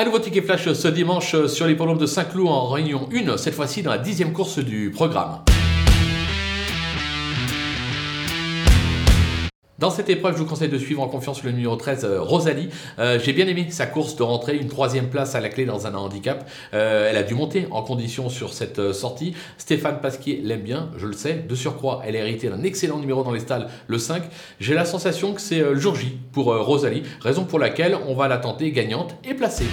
Un nouveau ticket flash ce dimanche sur l'hippodrome de Saint-Cloud en réunion 1, cette fois-ci dans la dixième course du programme. Dans cette épreuve, je vous conseille de suivre en confiance le numéro 13, euh, Rosalie. Euh, j'ai bien aimé sa course de rentrée, une troisième place à la clé dans un handicap. Euh, elle a dû monter en condition sur cette sortie. Stéphane Pasquier l'aime bien, je le sais. De surcroît, elle a hérité d'un excellent numéro dans les stalles, le 5. J'ai la sensation que c'est le jour J pour Rosalie, raison pour laquelle on va la tenter gagnante et placée.